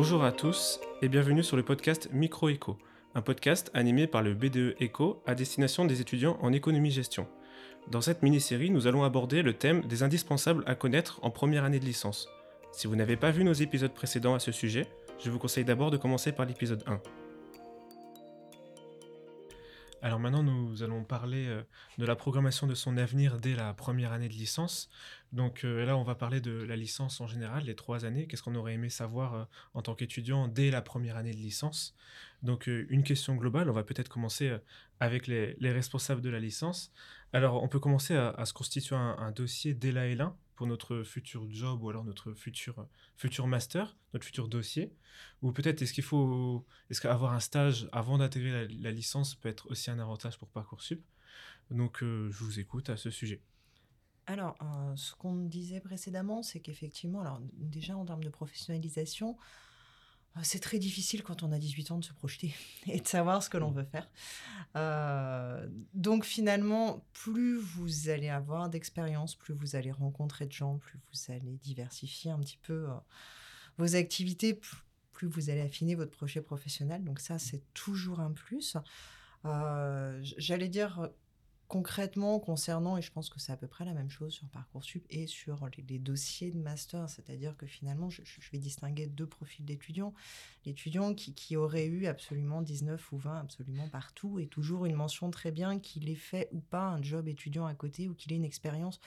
Bonjour à tous et bienvenue sur le podcast Micro Eco, un podcast animé par le BDE Eco à destination des étudiants en économie-gestion. Dans cette mini-série, nous allons aborder le thème des indispensables à connaître en première année de licence. Si vous n'avez pas vu nos épisodes précédents à ce sujet, je vous conseille d'abord de commencer par l'épisode 1. Alors maintenant, nous allons parler euh, de la programmation de son avenir dès la première année de licence. Donc euh, là, on va parler de la licence en général, les trois années. Qu'est-ce qu'on aurait aimé savoir euh, en tant qu'étudiant dès la première année de licence? Donc une question globale, on va peut-être commencer avec les, responsables de la licence. Alors on peut commencer à, se constituer un, un, dossier dès la L1 pour notre futur job ou alors notre futur, futur master, notre futur dossier Ou peut-être est-ce qu'il faut, est-ce qu'avoir un stage avant d'intégrer la, licence peut être aussi un avantage pour Parcoursup? Donc euh, je vous écoute à ce sujet. Alors, euh, ce qu'on disait précédemment, c'est qu'effectivement, alors déjà en termes de professionnalisation, c'est très difficile quand on a 18 ans de se projeter et de savoir ce que l'on mmh. veut faire. Euh, donc finalement, plus vous allez avoir d'expérience, plus vous allez rencontrer de gens, plus vous allez diversifier un petit peu euh, vos activités, plus vous allez affiner votre projet professionnel. Donc ça, c'est toujours un plus. J'allais dire concrètement concernant, et je pense que c'est à peu près la même chose sur Parcoursup et sur les, dossiers de master, c'est-à-dire que finalement, je, vais distinguer deux profils d'étudiants. L'étudiant qui, qui, aurait eu absolument 19 ou 20 absolument partout et toujours une mention très bien qu'il ait fait ou pas un job étudiant à côté ou qu'il ait une expérience.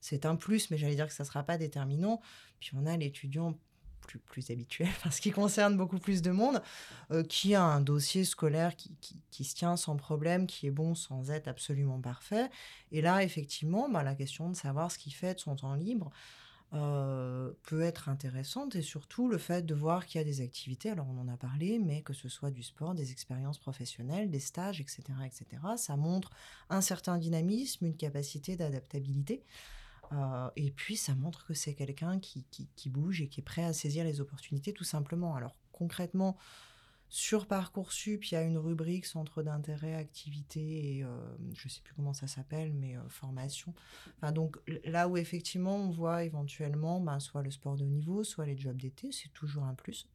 C'est un plus, mais j'allais dire que ça ne sera pas déterminant. Puis on a l'étudiant plus, plus habituel, ce qui concerne beaucoup plus de monde, euh, qui a un dossier scolaire qui, qui, se tient sans problème, qui est bon sans être absolument parfait. Et là, effectivement, bah, la question de savoir ce qu'il fait de son temps libre euh, peut être intéressante et surtout le fait de voir qu'il y a des activités, alors on en a parlé, mais que ce soit du sport, des expériences professionnelles, des stages, etc., etc., ça montre un certain dynamisme, une capacité d'adaptabilité. Euh, et puis, ça montre que c'est quelqu'un qui, qui, bouge et qui est prêt à saisir les opportunités, tout simplement. Alors, concrètement, sur Parcoursup, il y a une rubrique centre d'intérêt, activité et euh, je ne sais plus comment ça s'appelle, mais euh, formation. Enfin, donc, là où effectivement, on voit éventuellement ben, soit le sport de haut niveau, soit les jobs d'été, c'est toujours un plus.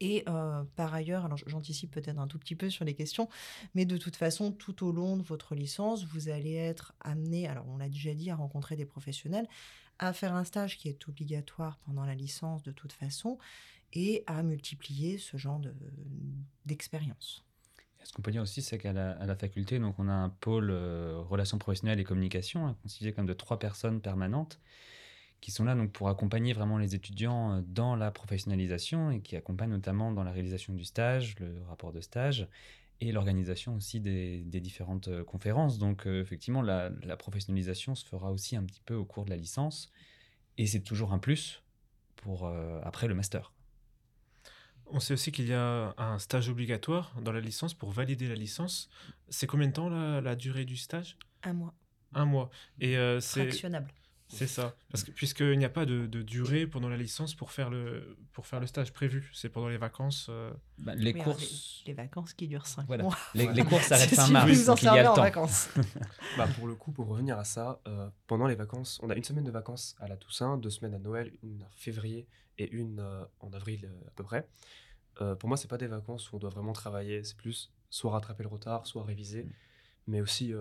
Et euh, par ailleurs, alors j'anticipe peut-être un tout petit peu sur les questions, mais de toute façon, tout au long de votre licence, vous allez être amené, alors on l'a déjà dit, à rencontrer des professionnels, à faire un stage qui est obligatoire pendant la licence de toute façon, et à multiplier ce genre d'expérience. ce qu'on peut dire aussi, c'est qu'à la, faculté, donc on a un pôle euh, relations professionnelles et communication, hein, constitué comme de trois personnes permanentes qui sont là donc pour accompagner vraiment les étudiants euh, dans la professionnalisation et qui accompagnent notamment dans la réalisation du stage, le rapport de stage et l'organisation aussi des, différentes euh, conférences. Donc euh, effectivement, la, professionnalisation se fera aussi un petit peu au cours de la licence et c'est toujours un plus pour après le master. On sait aussi qu'il y a un stage obligatoire dans la licence pour valider la licence. C'est combien de temps la, durée du stage? Un mois. Un mois. Et c'est fractionnable. C'est ça. Parce que, puisqu'il n'y a pas de, durée pendant la licence pour faire le, pour faire le stage prévu. C'est pendant les vacances. Euh. Bah, les courses. Les, vacances qui durent 5 mois. Les, les courses s'arrêtent fin mars. Vous donc il y a le temps. vacances. bah, pour le coup, pour revenir à ça, euh, pendant les vacances, on a une semaine de vacances à la Toussaint, deux semaines à Noël, une en février et une euh, en avril à peu près. pour moi, c'est pas des vacances où on doit vraiment travailler. C'est plus soit rattraper le retard, soit réviser, mm. mais aussi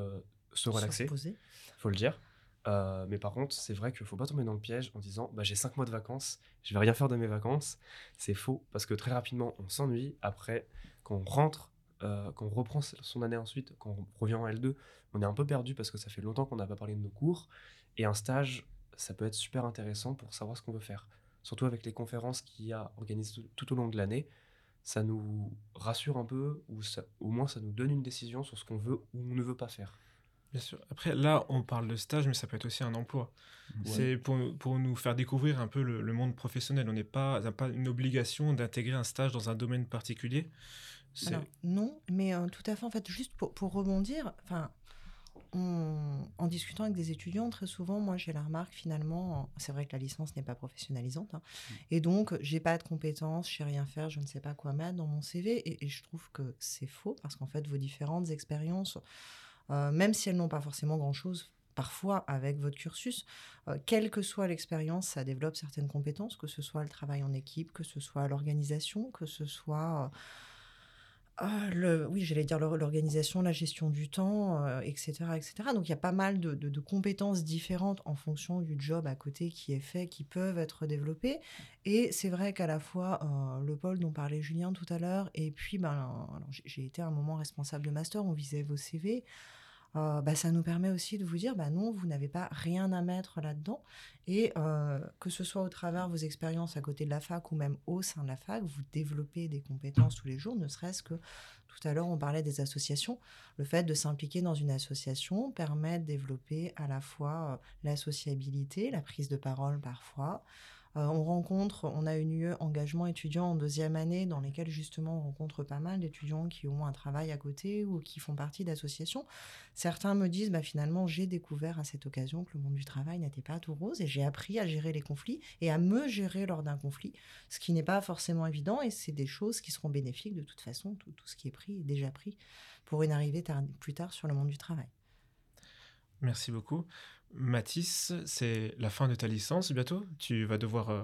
se relaxer. Il faut le dire. Euh, mais par contre, c'est vrai qu'il ne faut pas tomber dans le piège en disant bah, j'ai 5 mois de vacances, je vais rien faire de mes vacances. C'est faux parce que très rapidement, on s'ennuie. Après, quand on rentre, euh, quand on reprend son année ensuite, quand on revient en L2, on est un peu perdu parce que ça fait longtemps qu'on n'a pas parlé de nos cours. Et un stage, ça peut être super intéressant pour savoir ce qu'on veut faire. Surtout avec les conférences qu'il y a organisées tout, au long de l'année, ça nous rassure un peu ou au moins ça nous donne une décision sur ce qu'on veut ou on ne veut pas faire. Bien sûr. Après, là, on parle de stage, mais ça peut être aussi un emploi. C'est pour, pour, nous faire découvrir un peu le, monde professionnel. On n'est pas, pas une obligation d'intégrer un stage dans un domaine particulier. non, mais euh, tout à fait. En fait, juste pour, pour rebondir, enfin, en discutant avec des étudiants, très souvent, moi, j'ai la remarque finalement, c'est vrai que la licence n'est pas professionnalisante, hein, mm. et donc j'ai pas de compétences, je sais rien faire, je ne sais pas quoi mettre dans mon CV, et, et je trouve que c'est faux parce qu'en fait, vos différentes expériences euh, même si elles n'ont pas forcément grand-chose, parfois avec votre cursus. Euh, quelle que soit l'expérience, ça développe certaines compétences, que ce soit le travail en équipe, que ce soit l'organisation, que ce soit... Euh, le, oui, j'allais dire l'organisation, la gestion du temps, etc., etc. Donc il y a pas mal de, compétences différentes en fonction du job à côté qui est fait, qui peuvent être développées. Et c'est vrai qu'à la fois le pôle dont parlait Julien tout à l'heure, et puis ben, j'ai été un moment responsable de master, on visait vos CV. Euh, bah, ça nous permet aussi de vous dire, bah non, vous n'avez pas rien à mettre là-dedans. Et euh, que ce soit au travers de vos expériences à côté de la fac ou même au sein de la fac, vous développez des compétences tous les jours, ne serait-ce que tout à l'heure, on parlait des associations. Le fait de s'impliquer dans une association permet de développer à la fois euh, la sociabilité, la prise de parole parfois, euh, on rencontre, on a une UE engagement étudiant en deuxième année dans lesquelles justement on rencontre pas mal d'étudiants qui ont un travail à côté ou qui font partie d'associations. Certains me disent bah, finalement j'ai découvert à cette occasion que le monde du travail n'était pas tout rose et j'ai appris à gérer les conflits et à me gérer lors d'un conflit, ce qui n'est pas forcément évident et c'est des choses qui seront bénéfiques de toute façon. Tout, ce qui est pris est déjà pris pour une arrivée plus tard sur le monde du travail. Merci beaucoup. Mathis, c'est la fin de ta licence bientôt. Tu vas devoir euh,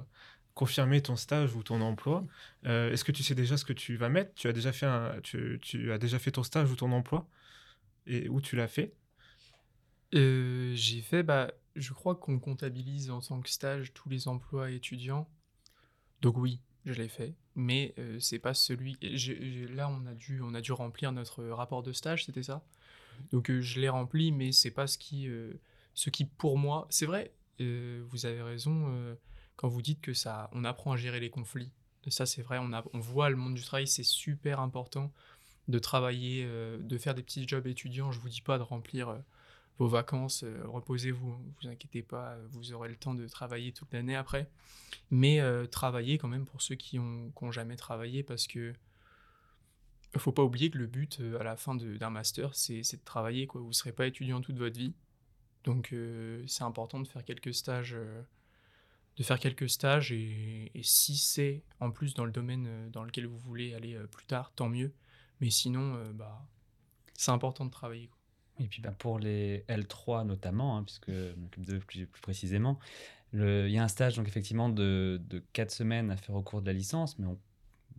confirmer ton stage ou ton emploi. Euh, est-ce que tu sais déjà ce que tu vas mettre? Tu as, déjà fait tu, as déjà fait ton stage ou ton emploi? Et où tu l'as fait? Euh, J'ai fait, bah, je crois qu'on comptabilise en tant que stage tous les emplois étudiants. Donc oui, je l'ai fait. Mais c'est pas celui. là, on a, dû, on a dû remplir notre rapport de stage, c'était ça? Donc je l'ai rempli, mais c'est pas ce qui ce qui, pour moi, c'est vrai, euh, vous avez raison euh, quand vous dites que ça, on apprend à gérer les conflits. Ça, c'est vrai, on, a, on voit le monde du travail, c'est super important de travailler, euh, de faire des petits jobs étudiants. Je vous dis pas de remplir vos vacances, reposez-vous, vous inquiétez pas, vous aurez le temps de travailler toute l'année après. Mais travailler quand même pour ceux qui ont, jamais travaillé parce que faut pas oublier que le but à la fin d'un master, c'est de travailler. Quoi. Vous ne serez pas étudiant toute votre vie. Donc euh, c'est important de faire quelques stages, euh, de faire quelques stages et, si c'est en plus dans le domaine euh, dans lequel vous voulez aller plus tard, tant mieux. Mais sinon, bah, c'est important de travailler. Et puis bah, pour les L3 notamment, hein, puisque de plus, plus précisément, il y a un stage donc effectivement de, de 4 semaines à faire au cours de la licence, mais on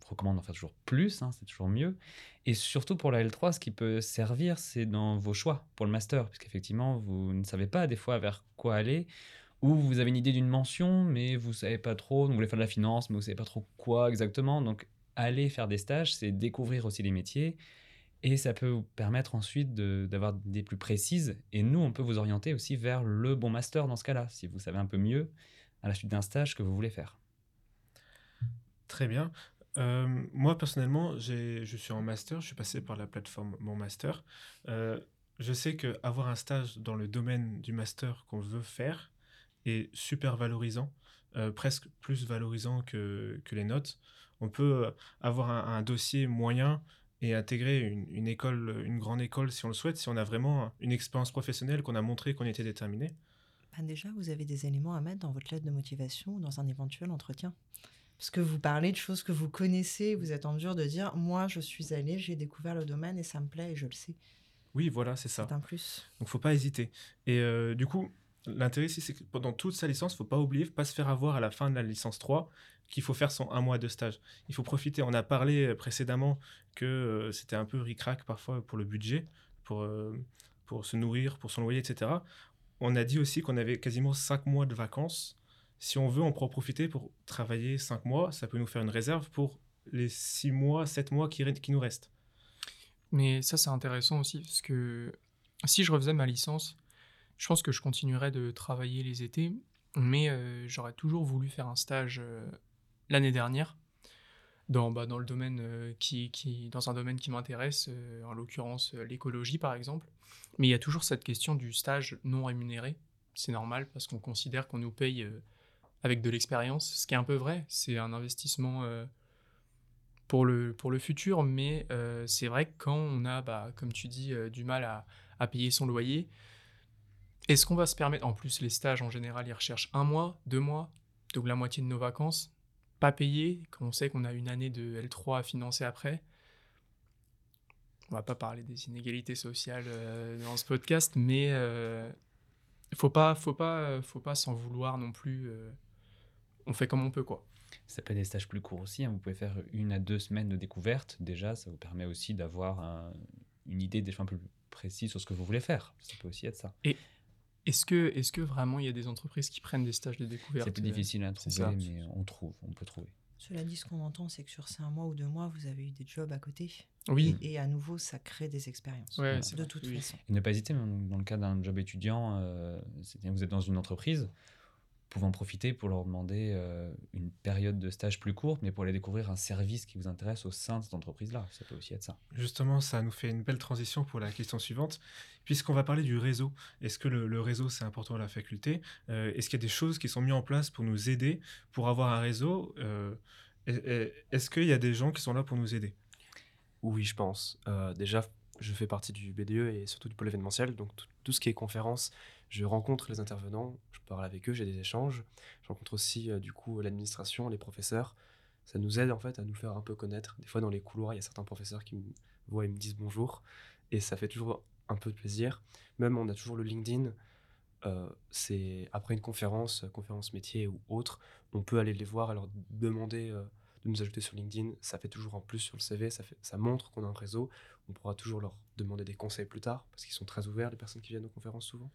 recommande d'en faire toujours plus, hein, c'est toujours mieux. Et surtout pour la L3, ce qui peut servir, c'est dans vos choix pour le master, puisqu'effectivement, vous ne savez pas des fois vers quoi aller, ou vous avez une idée d'une mention, mais vous ne savez pas trop, vous voulez faire de la finance, mais vous ne savez pas trop quoi exactement. Donc, aller faire des stages, c'est découvrir aussi les métiers, et ça peut vous permettre ensuite d'avoir des idées plus précises. Et nous, on peut vous orienter aussi vers le bon master dans ce cas-là, si vous savez un peu mieux à la suite d'un stage que vous voulez faire. Très bien. Euh, moi, personnellement, je suis en master, je suis passé par la plateforme Mon Master. Euh, je sais qu'avoir un stage dans le domaine du master qu'on veut faire est super valorisant, euh, presque plus valorisant que, les notes. On peut avoir un, dossier moyen et intégrer une, une, école, une grande école si on le souhaite, si on a vraiment une expérience professionnelle qu'on a montré qu'on était déterminé. Ben déjà, vous avez des éléments à mettre dans votre lettre de motivation ou dans un éventuel entretien. Parce que vous parlez de choses que vous connaissez, vous êtes en mesure de dire Moi, je suis allé, j'ai découvert le domaine et ça me plaît et je le sais. Oui, voilà, c'est ça. C'est un plus. Donc, faut pas hésiter. Et euh, du coup, l'intérêt ici, c'est que pendant toute sa licence, faut pas oublier, faut pas se faire avoir à la fin de la licence 3 qu'il faut faire son un mois de stage. Il faut profiter. On a parlé précédemment que euh, c'était un peu ric-rac parfois pour le budget, pour, euh, pour se nourrir, pour son loyer, etc. On a dit aussi qu'on avait quasiment 5 mois de vacances si on veut, on en profiter pour travailler 5 mois. Ça peut nous faire une réserve pour les 6 mois, 7 mois qui, nous restent. Mais ça, c'est intéressant aussi, parce que si je refaisais ma licence, je pense que je continuerais de travailler les étés, mais euh, j'aurais toujours voulu faire un stage euh, l'année dernière dans, bah, le domaine euh, qui, dans un domaine qui m'intéresse, en l'occurrence l'écologie par exemple. Mais il y a toujours cette question du stage non rémunéré. C'est normal parce qu'on considère qu'on nous paye avec de l'expérience, ce qui est un peu vrai. C'est un investissement euh, pour, le, pour le futur, mais euh, c'est vrai que quand on a, bah, comme tu dis, euh, du mal à, à, payer son loyer, est-ce qu'on va se permettre, en plus les stages en général, ils recherchent un mois, deux mois, donc la moitié de nos vacances, pas payées, quand on sait qu'on a une année de L3 à financer après? On va pas parler des inégalités sociales dans ce podcast, mais Faut pas, faut pas, euh, faut pas s'en vouloir non plus. euh, on fait comme on peut, quoi. Ça peut être des stages plus courts aussi. hein. Vous pouvez faire une à deux semaines de découverte. Déjà, ça vous permet aussi d'avoir un- une idée des fois un peu plus précise sur ce que vous voulez faire. Ça peut aussi être ça. Est-ce que, est-ce que vraiment il y a des entreprises qui prennent des stages de découverte? C'est plus difficile à trouver, ça. mais on trouve, on peut trouver. Cela dit, ce qu'on entend, c'est que sur ces un mois ou deux mois, vous avez eu des jobs à côté. Oui, Et, et à nouveau, ça crée des expériences. Ouais, de toute oui. façon. Et ne pas hésiter, dans le cas d'un job étudiant, euh, c'est-à-dire que vous êtes dans une entreprise, pouvez en profiter pour leur demander euh, une période de stage plus courte, mais pour aller découvrir un service qui vous intéresse au sein de cette entreprise-là. Ça peut aussi être ça. Justement, ça nous fait une belle transition pour la question suivante, puisqu'on va parler du réseau. Est-ce que le, le réseau, c'est important à la faculté Euh, Est-ce qu'il y a des choses qui sont mises en place pour nous aider, pour avoir un réseau Euh, Est-ce qu'il y a des gens qui sont là pour nous aider? Oui, je pense. Euh, déjà, je fais partie du BDE et surtout du pôle événementiel, donc tout, tout ce qui est conférence, je rencontre les intervenants, je parle avec eux, j'ai des échanges. Je rencontre aussi euh, du coup l'administration, les professeurs. Ça nous aide en fait à nous faire un peu connaître. Des fois dans les couloirs, il y a certains professeurs qui me voient et me disent bonjour, et ça fait toujours un peu de plaisir. Même on a toujours le LinkedIn. euh, c'est après une conférence, conférence métier ou autre, on peut aller les voir et leur demander euh, de nous ajouter sur LinkedIn. Ça fait toujours un plus sur le CV, ça, fait, ça montre qu'on a un réseau. On pourra toujours leur demander des conseils plus tard, parce qu'ils sont très ouverts, les personnes qui viennent aux conférences souvent.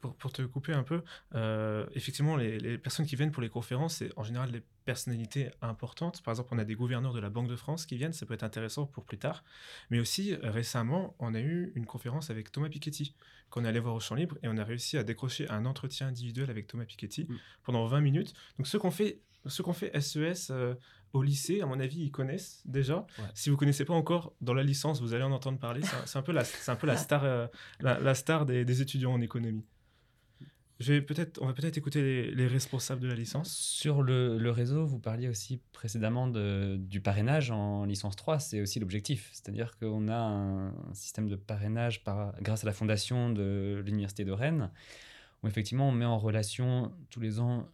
Pour, pour te couper un peu, euh, effectivement, les, les personnes qui viennent pour les conférences, c'est en général des personnalités importantes. Par exemple, on a des gouverneurs de la Banque de France qui viennent, ça peut être intéressant pour plus tard. Mais aussi, récemment, on a eu une conférence avec Thomas Piketty, qu'on est allé voir au Champ Libre, et on a réussi à décrocher un entretien individuel avec Thomas Piketty Mm. pendant 20 minutes. Donc, ceux qu'on fait, ceux qu'on fait SES euh, au lycée, à mon avis, ils connaissent déjà. Ouais. Si vous connaissez pas encore, dans la licence, vous allez en entendre parler. C'est un, peu la, c'est un peu la star, euh, la, la star des, des étudiants en économie. Peut-être, on va peut-être écouter les, les responsables de la licence. Sur le, réseau, vous parliez aussi précédemment de- du parrainage en licence 3, c'est aussi l'objectif. C'est-à-dire qu'on a un, un système de parrainage par, grâce à la fondation de l'Université de Rennes, où effectivement on met en relation tous les ans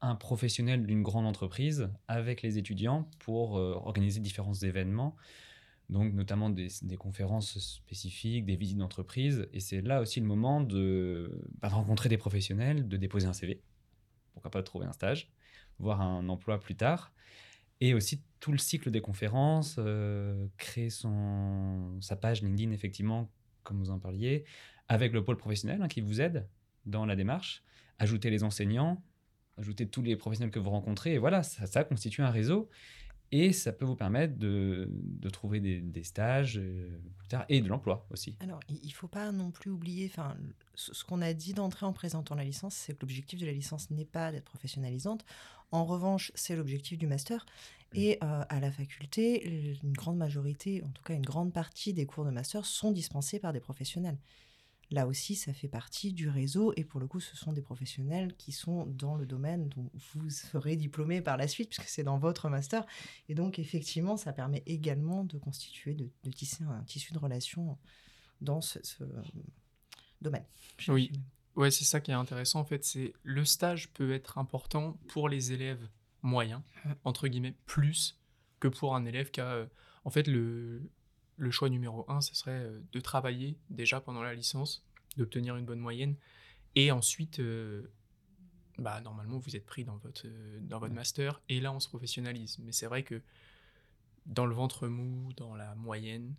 un professionnel d'une grande entreprise avec les étudiants pour euh, organiser différents événements, donc notamment des, conférences spécifiques, des visites d'entreprise. Et c'est là aussi le moment de, bah, rencontrer des professionnels, de déposer un CV, pourquoi pas trouver un stage, voir un emploi plus tard. Et aussi tout le cycle des conférences, euh, créer son, sa page LinkedIn, effectivement, comme vous en parliez, avec le pôle professionnel hein, qui vous aide dans la démarche, ajouter les enseignants, ajouter tous les professionnels que vous rencontrez, et voilà, ça constitue un réseau. Et ça peut vous permettre de, de trouver des, des stages euh, plus tard et de l'emploi aussi. Alors, il ne faut pas non plus oublier, enfin, ce, ce qu'on a dit d'entrée en présentant la licence, c'est que l'objectif de la licence n'est pas d'être professionnalisante. En revanche, c'est l'objectif du master. Et euh, à la faculté, une grande majorité, en tout cas une grande partie des cours de master sont dispensés par des professionnels. Là aussi, ça fait partie du réseau et pour le coup, ce sont des professionnels qui sont dans le domaine dont vous serez diplômé par la suite, puisque c'est dans votre master. Et donc, effectivement, ça permet également de constituer, de, de tisser un tissu de relations dans ce, ce domaine. Oui. Ouais, c'est ça qui est intéressant en fait, c'est le stage peut être important pour les élèves moyens, entre guillemets, plus que pour un élève qui a... euh, En fait, le, le choix numéro un, ce serait euh, de travailler déjà pendant la licence, d'obtenir une bonne moyenne, et ensuite, euh, bah, normalement, vous êtes pris dans votre, euh, dans votre master, et là, on se professionnalise. Mais c'est vrai que dans le ventre mou, dans la moyenne,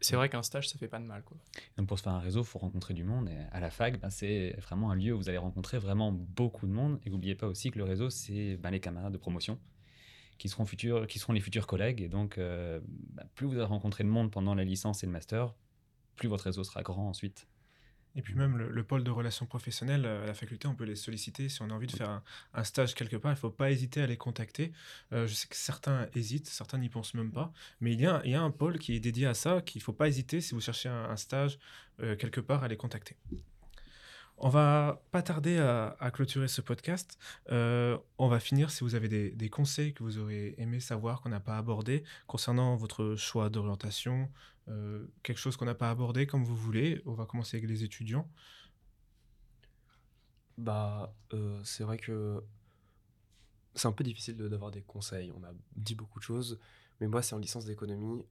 c'est vrai qu'un stage, ça fait pas de mal, quoi. Donc pour se faire un réseau, il faut rencontrer du monde. Et à la fac, ben, c'est vraiment un lieu où vous allez rencontrer vraiment beaucoup de monde. Et n'oubliez pas aussi que le réseau, c'est ben, les camarades de promotion qui seront, futurs, qui seront les futurs collègues. Et donc, euh, ben, plus vous allez rencontrer de monde pendant la licence et le master, plus votre réseau sera grand ensuite. Et puis même le, le pôle de relations professionnelles euh, à la faculté, on peut les solliciter si on a envie de faire un, stage quelque part. Il ne faut pas hésiter à les contacter. Euh, je sais que certains hésitent, certains n'y pensent même pas. Mais il y a, un pôle qui est dédié à ça, qu'il ne faut pas hésiter si vous cherchez un, stage quelque part à les contacter. On va pas tarder à, clôturer ce podcast. Euh, on va finir si vous avez des, conseils que vous aurez aimé savoir qu'on n'a pas abordé concernant votre choix d'orientation, euh, quelque chose qu'on n'a pas abordé comme vous voulez. On va commencer avec les étudiants. Bah, euh, c'est vrai que c'est un peu difficile d'avoir des conseils. On a dit beaucoup de choses, mais moi, c'est en licence d'économie.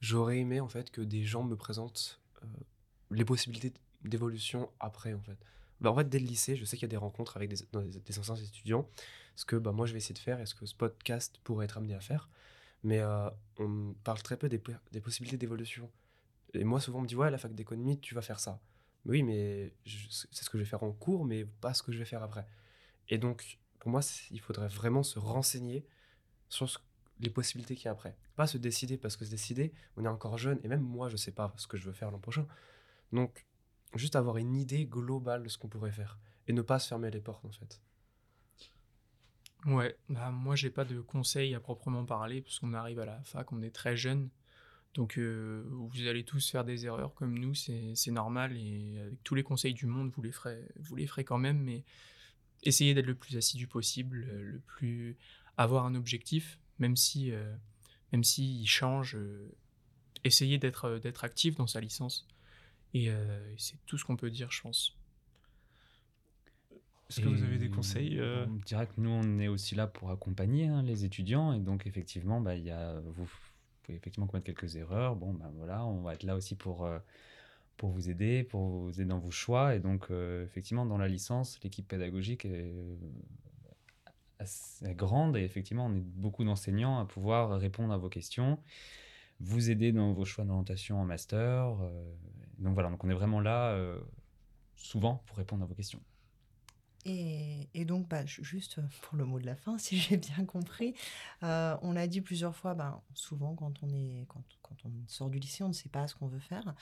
J'aurais aimé en fait que des gens me présentent les possibilités d'évolution après, en fait. Bah, en fait, dès le lycée, je sais qu'il y a des rencontres avec des, dans des, des anciens étudiants. Ce que bah, moi, je vais essayer de faire et ce que ce podcast pourrait être amené à faire. Mais euh, on parle très peu des, des possibilités d'évolution. Et moi, souvent, on me dit Ouais, à la fac d'économie, tu vas faire ça. Mais oui, mais c'est ce que je vais faire en cours, mais pas ce que je vais faire après. Et donc, pour moi, il faudrait vraiment se renseigner sur les possibilités qu'il y a après. Pas se décider, parce que se décider, on est encore jeune, et même moi, je sais pas ce que je veux faire l'an prochain. Donc, juste avoir une idée globale de ce qu'on pourrait faire. Et ne pas se fermer les portes, en fait. Ouais, bah moi j'ai pas de conseils à proprement parler parce qu'on arrive à la fac, on est très jeune. Donc euh, vous allez tous faire des erreurs comme nous, c'est normal et avec tous les conseils du monde, vous les ferez, vous les ferez quand même, mais essayez d'être le plus assidu possible, euh, le plus avoir un objectif, même si euh, même si il change, essayez d'être d'être actif dans sa licence. Et euh, c'est tout ce qu'on peut dire, je pense. Est-ce que vous avez des Et conseils euh, On dirait que nous, on est aussi là pour accompagner hein, les étudiants. Et donc, effectivement, bah, il y a, vous pouvez effectivement commettre quelques erreurs. Bon, ben voilà, on va être là aussi pour, euh, pour vous aider, pour vous aider dans vos choix. Et donc, euh, effectivement, dans la licence, l'équipe pédagogique est assez grande. Et effectivement, on est beaucoup d'enseignants à pouvoir répondre à vos questions, vous aider dans vos choix d'orientation en master. Euh, donc, voilà, donc on est vraiment là euh, souvent pour répondre à vos questions. Et, donc, bah, ju- juste pour le mot de la fin, si j'ai bien compris, euh, on l'a dit plusieurs fois, ben, souvent quand on, sort du lycée, on ne sait pas ce qu'on veut faire.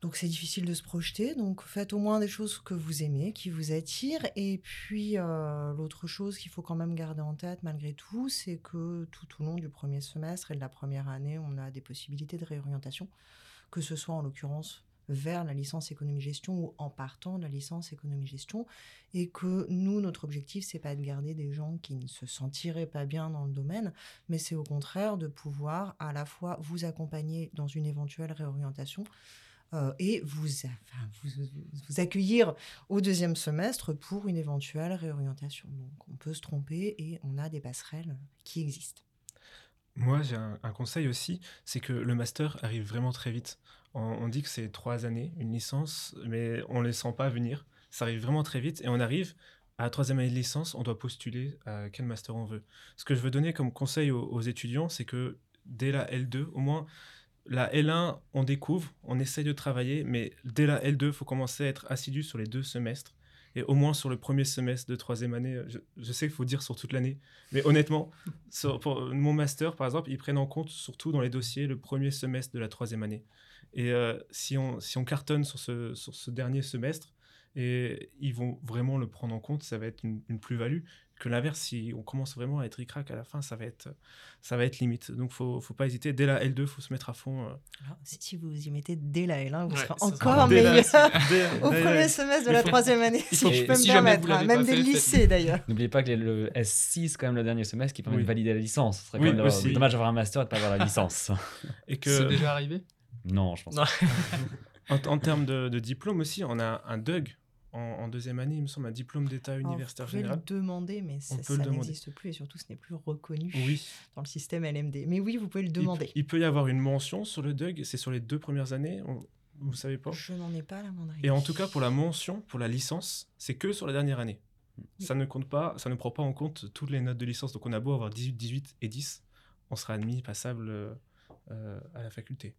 Donc c'est difficile de se projeter. Donc faites au moins des choses que vous aimez, qui vous attirent. Et puis euh, l'autre chose qu'il faut quand même garder en tête malgré tout, c'est que tout au long du premier semestre et de la première année, on a des possibilités de réorientation, que ce soit en l'occurrence vers la licence économie-gestion ou en partant de la licence économie-gestion et que nous, notre objectif, c'est pas de garder des gens qui ne se sentiraient pas bien dans le domaine, mais c'est au contraire de pouvoir à la fois vous accompagner dans une éventuelle réorientation euh, et vous, vous accueillir au deuxième semestre pour une éventuelle réorientation. Donc on peut se tromper et on a des passerelles qui existent. Moi, j'ai un, conseil aussi, c'est que le master arrive vraiment très vite. On, on dit que c'est trois années, une licence, mais on ne les sent pas venir. Ça arrive vraiment très vite et on arrive à la troisième année de licence, on doit postuler à quel master on veut. Ce que je veux donner comme conseil aux, aux étudiants, c'est que dès la L2, au moins la L1, on découvre, on essaye de travailler, mais dès la L2, il faut commencer à être assidu sur les deux semestres. Et au moins sur le premier semestre de troisième année, je, je sais qu'il faut dire sur toute l'année, mais honnêtement, sur- pour mon master, par exemple, ils prennent en compte surtout dans les dossiers le premier semestre de la troisième année. Et euh, si, on, si on cartonne sur ce, sur ce dernier semestre, et ils vont vraiment le prendre en compte, ça va être une, une plus-value. Que l'inverse, si on commence vraiment à être ric-rac à la fin, ça va être, ça va être limite. Donc, faut, faut pas hésiter. Dès la L2, faut se mettre à fond. euh. Alors, si, vous y mettez dès la L1, vous Ouais, serez encore meilleur au premier semestre de la troisième année, si je peux si me permettre, hein, même pas dès fait, le faites- lycée d'ailleurs. N'oubliez pas que le S6, c'est quand même le dernier semestre qui permet Oui. de valider la licence. Ce serait Oui, quand même aussi. dommage d'avoir un master et de pas avoir la licence. Et que, C'est déjà arrivé? Non, je pense pas. En, en termes de, de diplôme aussi, on a un DUG en, en deuxième année, il me semble, un diplôme d'état Alors, universitaire vous pouvez général. le demander, mais ça, peut n'existe plus et surtout ce n'est plus reconnu Oui. dans le système LMD. Mais oui, vous pouvez le demander. il peut y avoir une mention sur le DUG, c'est sur les deux premières années, on- vous savez pas? Je n'en ai pas la moindre idée. Et en tout cas, pour la mention, pour la licence, c'est que sur la dernière année. Ça ne compte pas, ça ne prend pas en compte toutes les notes de licence. Donc on a beau avoir 18, 18 et 10, on sera admis passable euh, euh, à la faculté.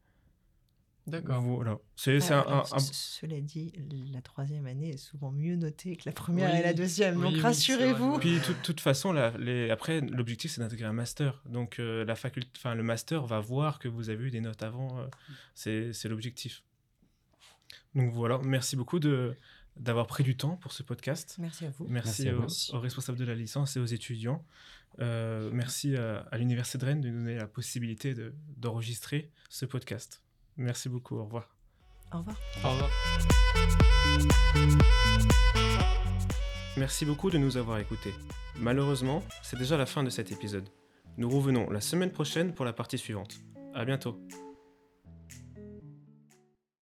D'accord. Voilà. C'est c'est Ah, un, alors, un- un- ce- Cela dit, la troisième année est souvent mieux notée que la première Oui, et la deuxième. oui, Donc oui, rassurez-vous. Puis, de toute, toute façon, la- les- après, l'objectif, c'est d'intégrer un master. Donc, euh, la faculté, enfin, le master va voir que vous avez eu des notes avant. euh, c'est c'est l'objectif. Donc, voilà. Merci beaucoup de d'avoir pris du temps pour ce podcast. Merci à vous. Merci, Merci à aux, responsables de la licence et aux étudiants. Euh, merci à, à l'Université de Rennes de nous donner la possibilité de- d'enregistrer ce podcast. Merci beaucoup. Au revoir. Au revoir. Au revoir. Merci beaucoup de nous avoir écoutés. Malheureusement, c'est déjà la fin de cet épisode. Nous revenons la semaine prochaine pour la partie suivante. À bientôt.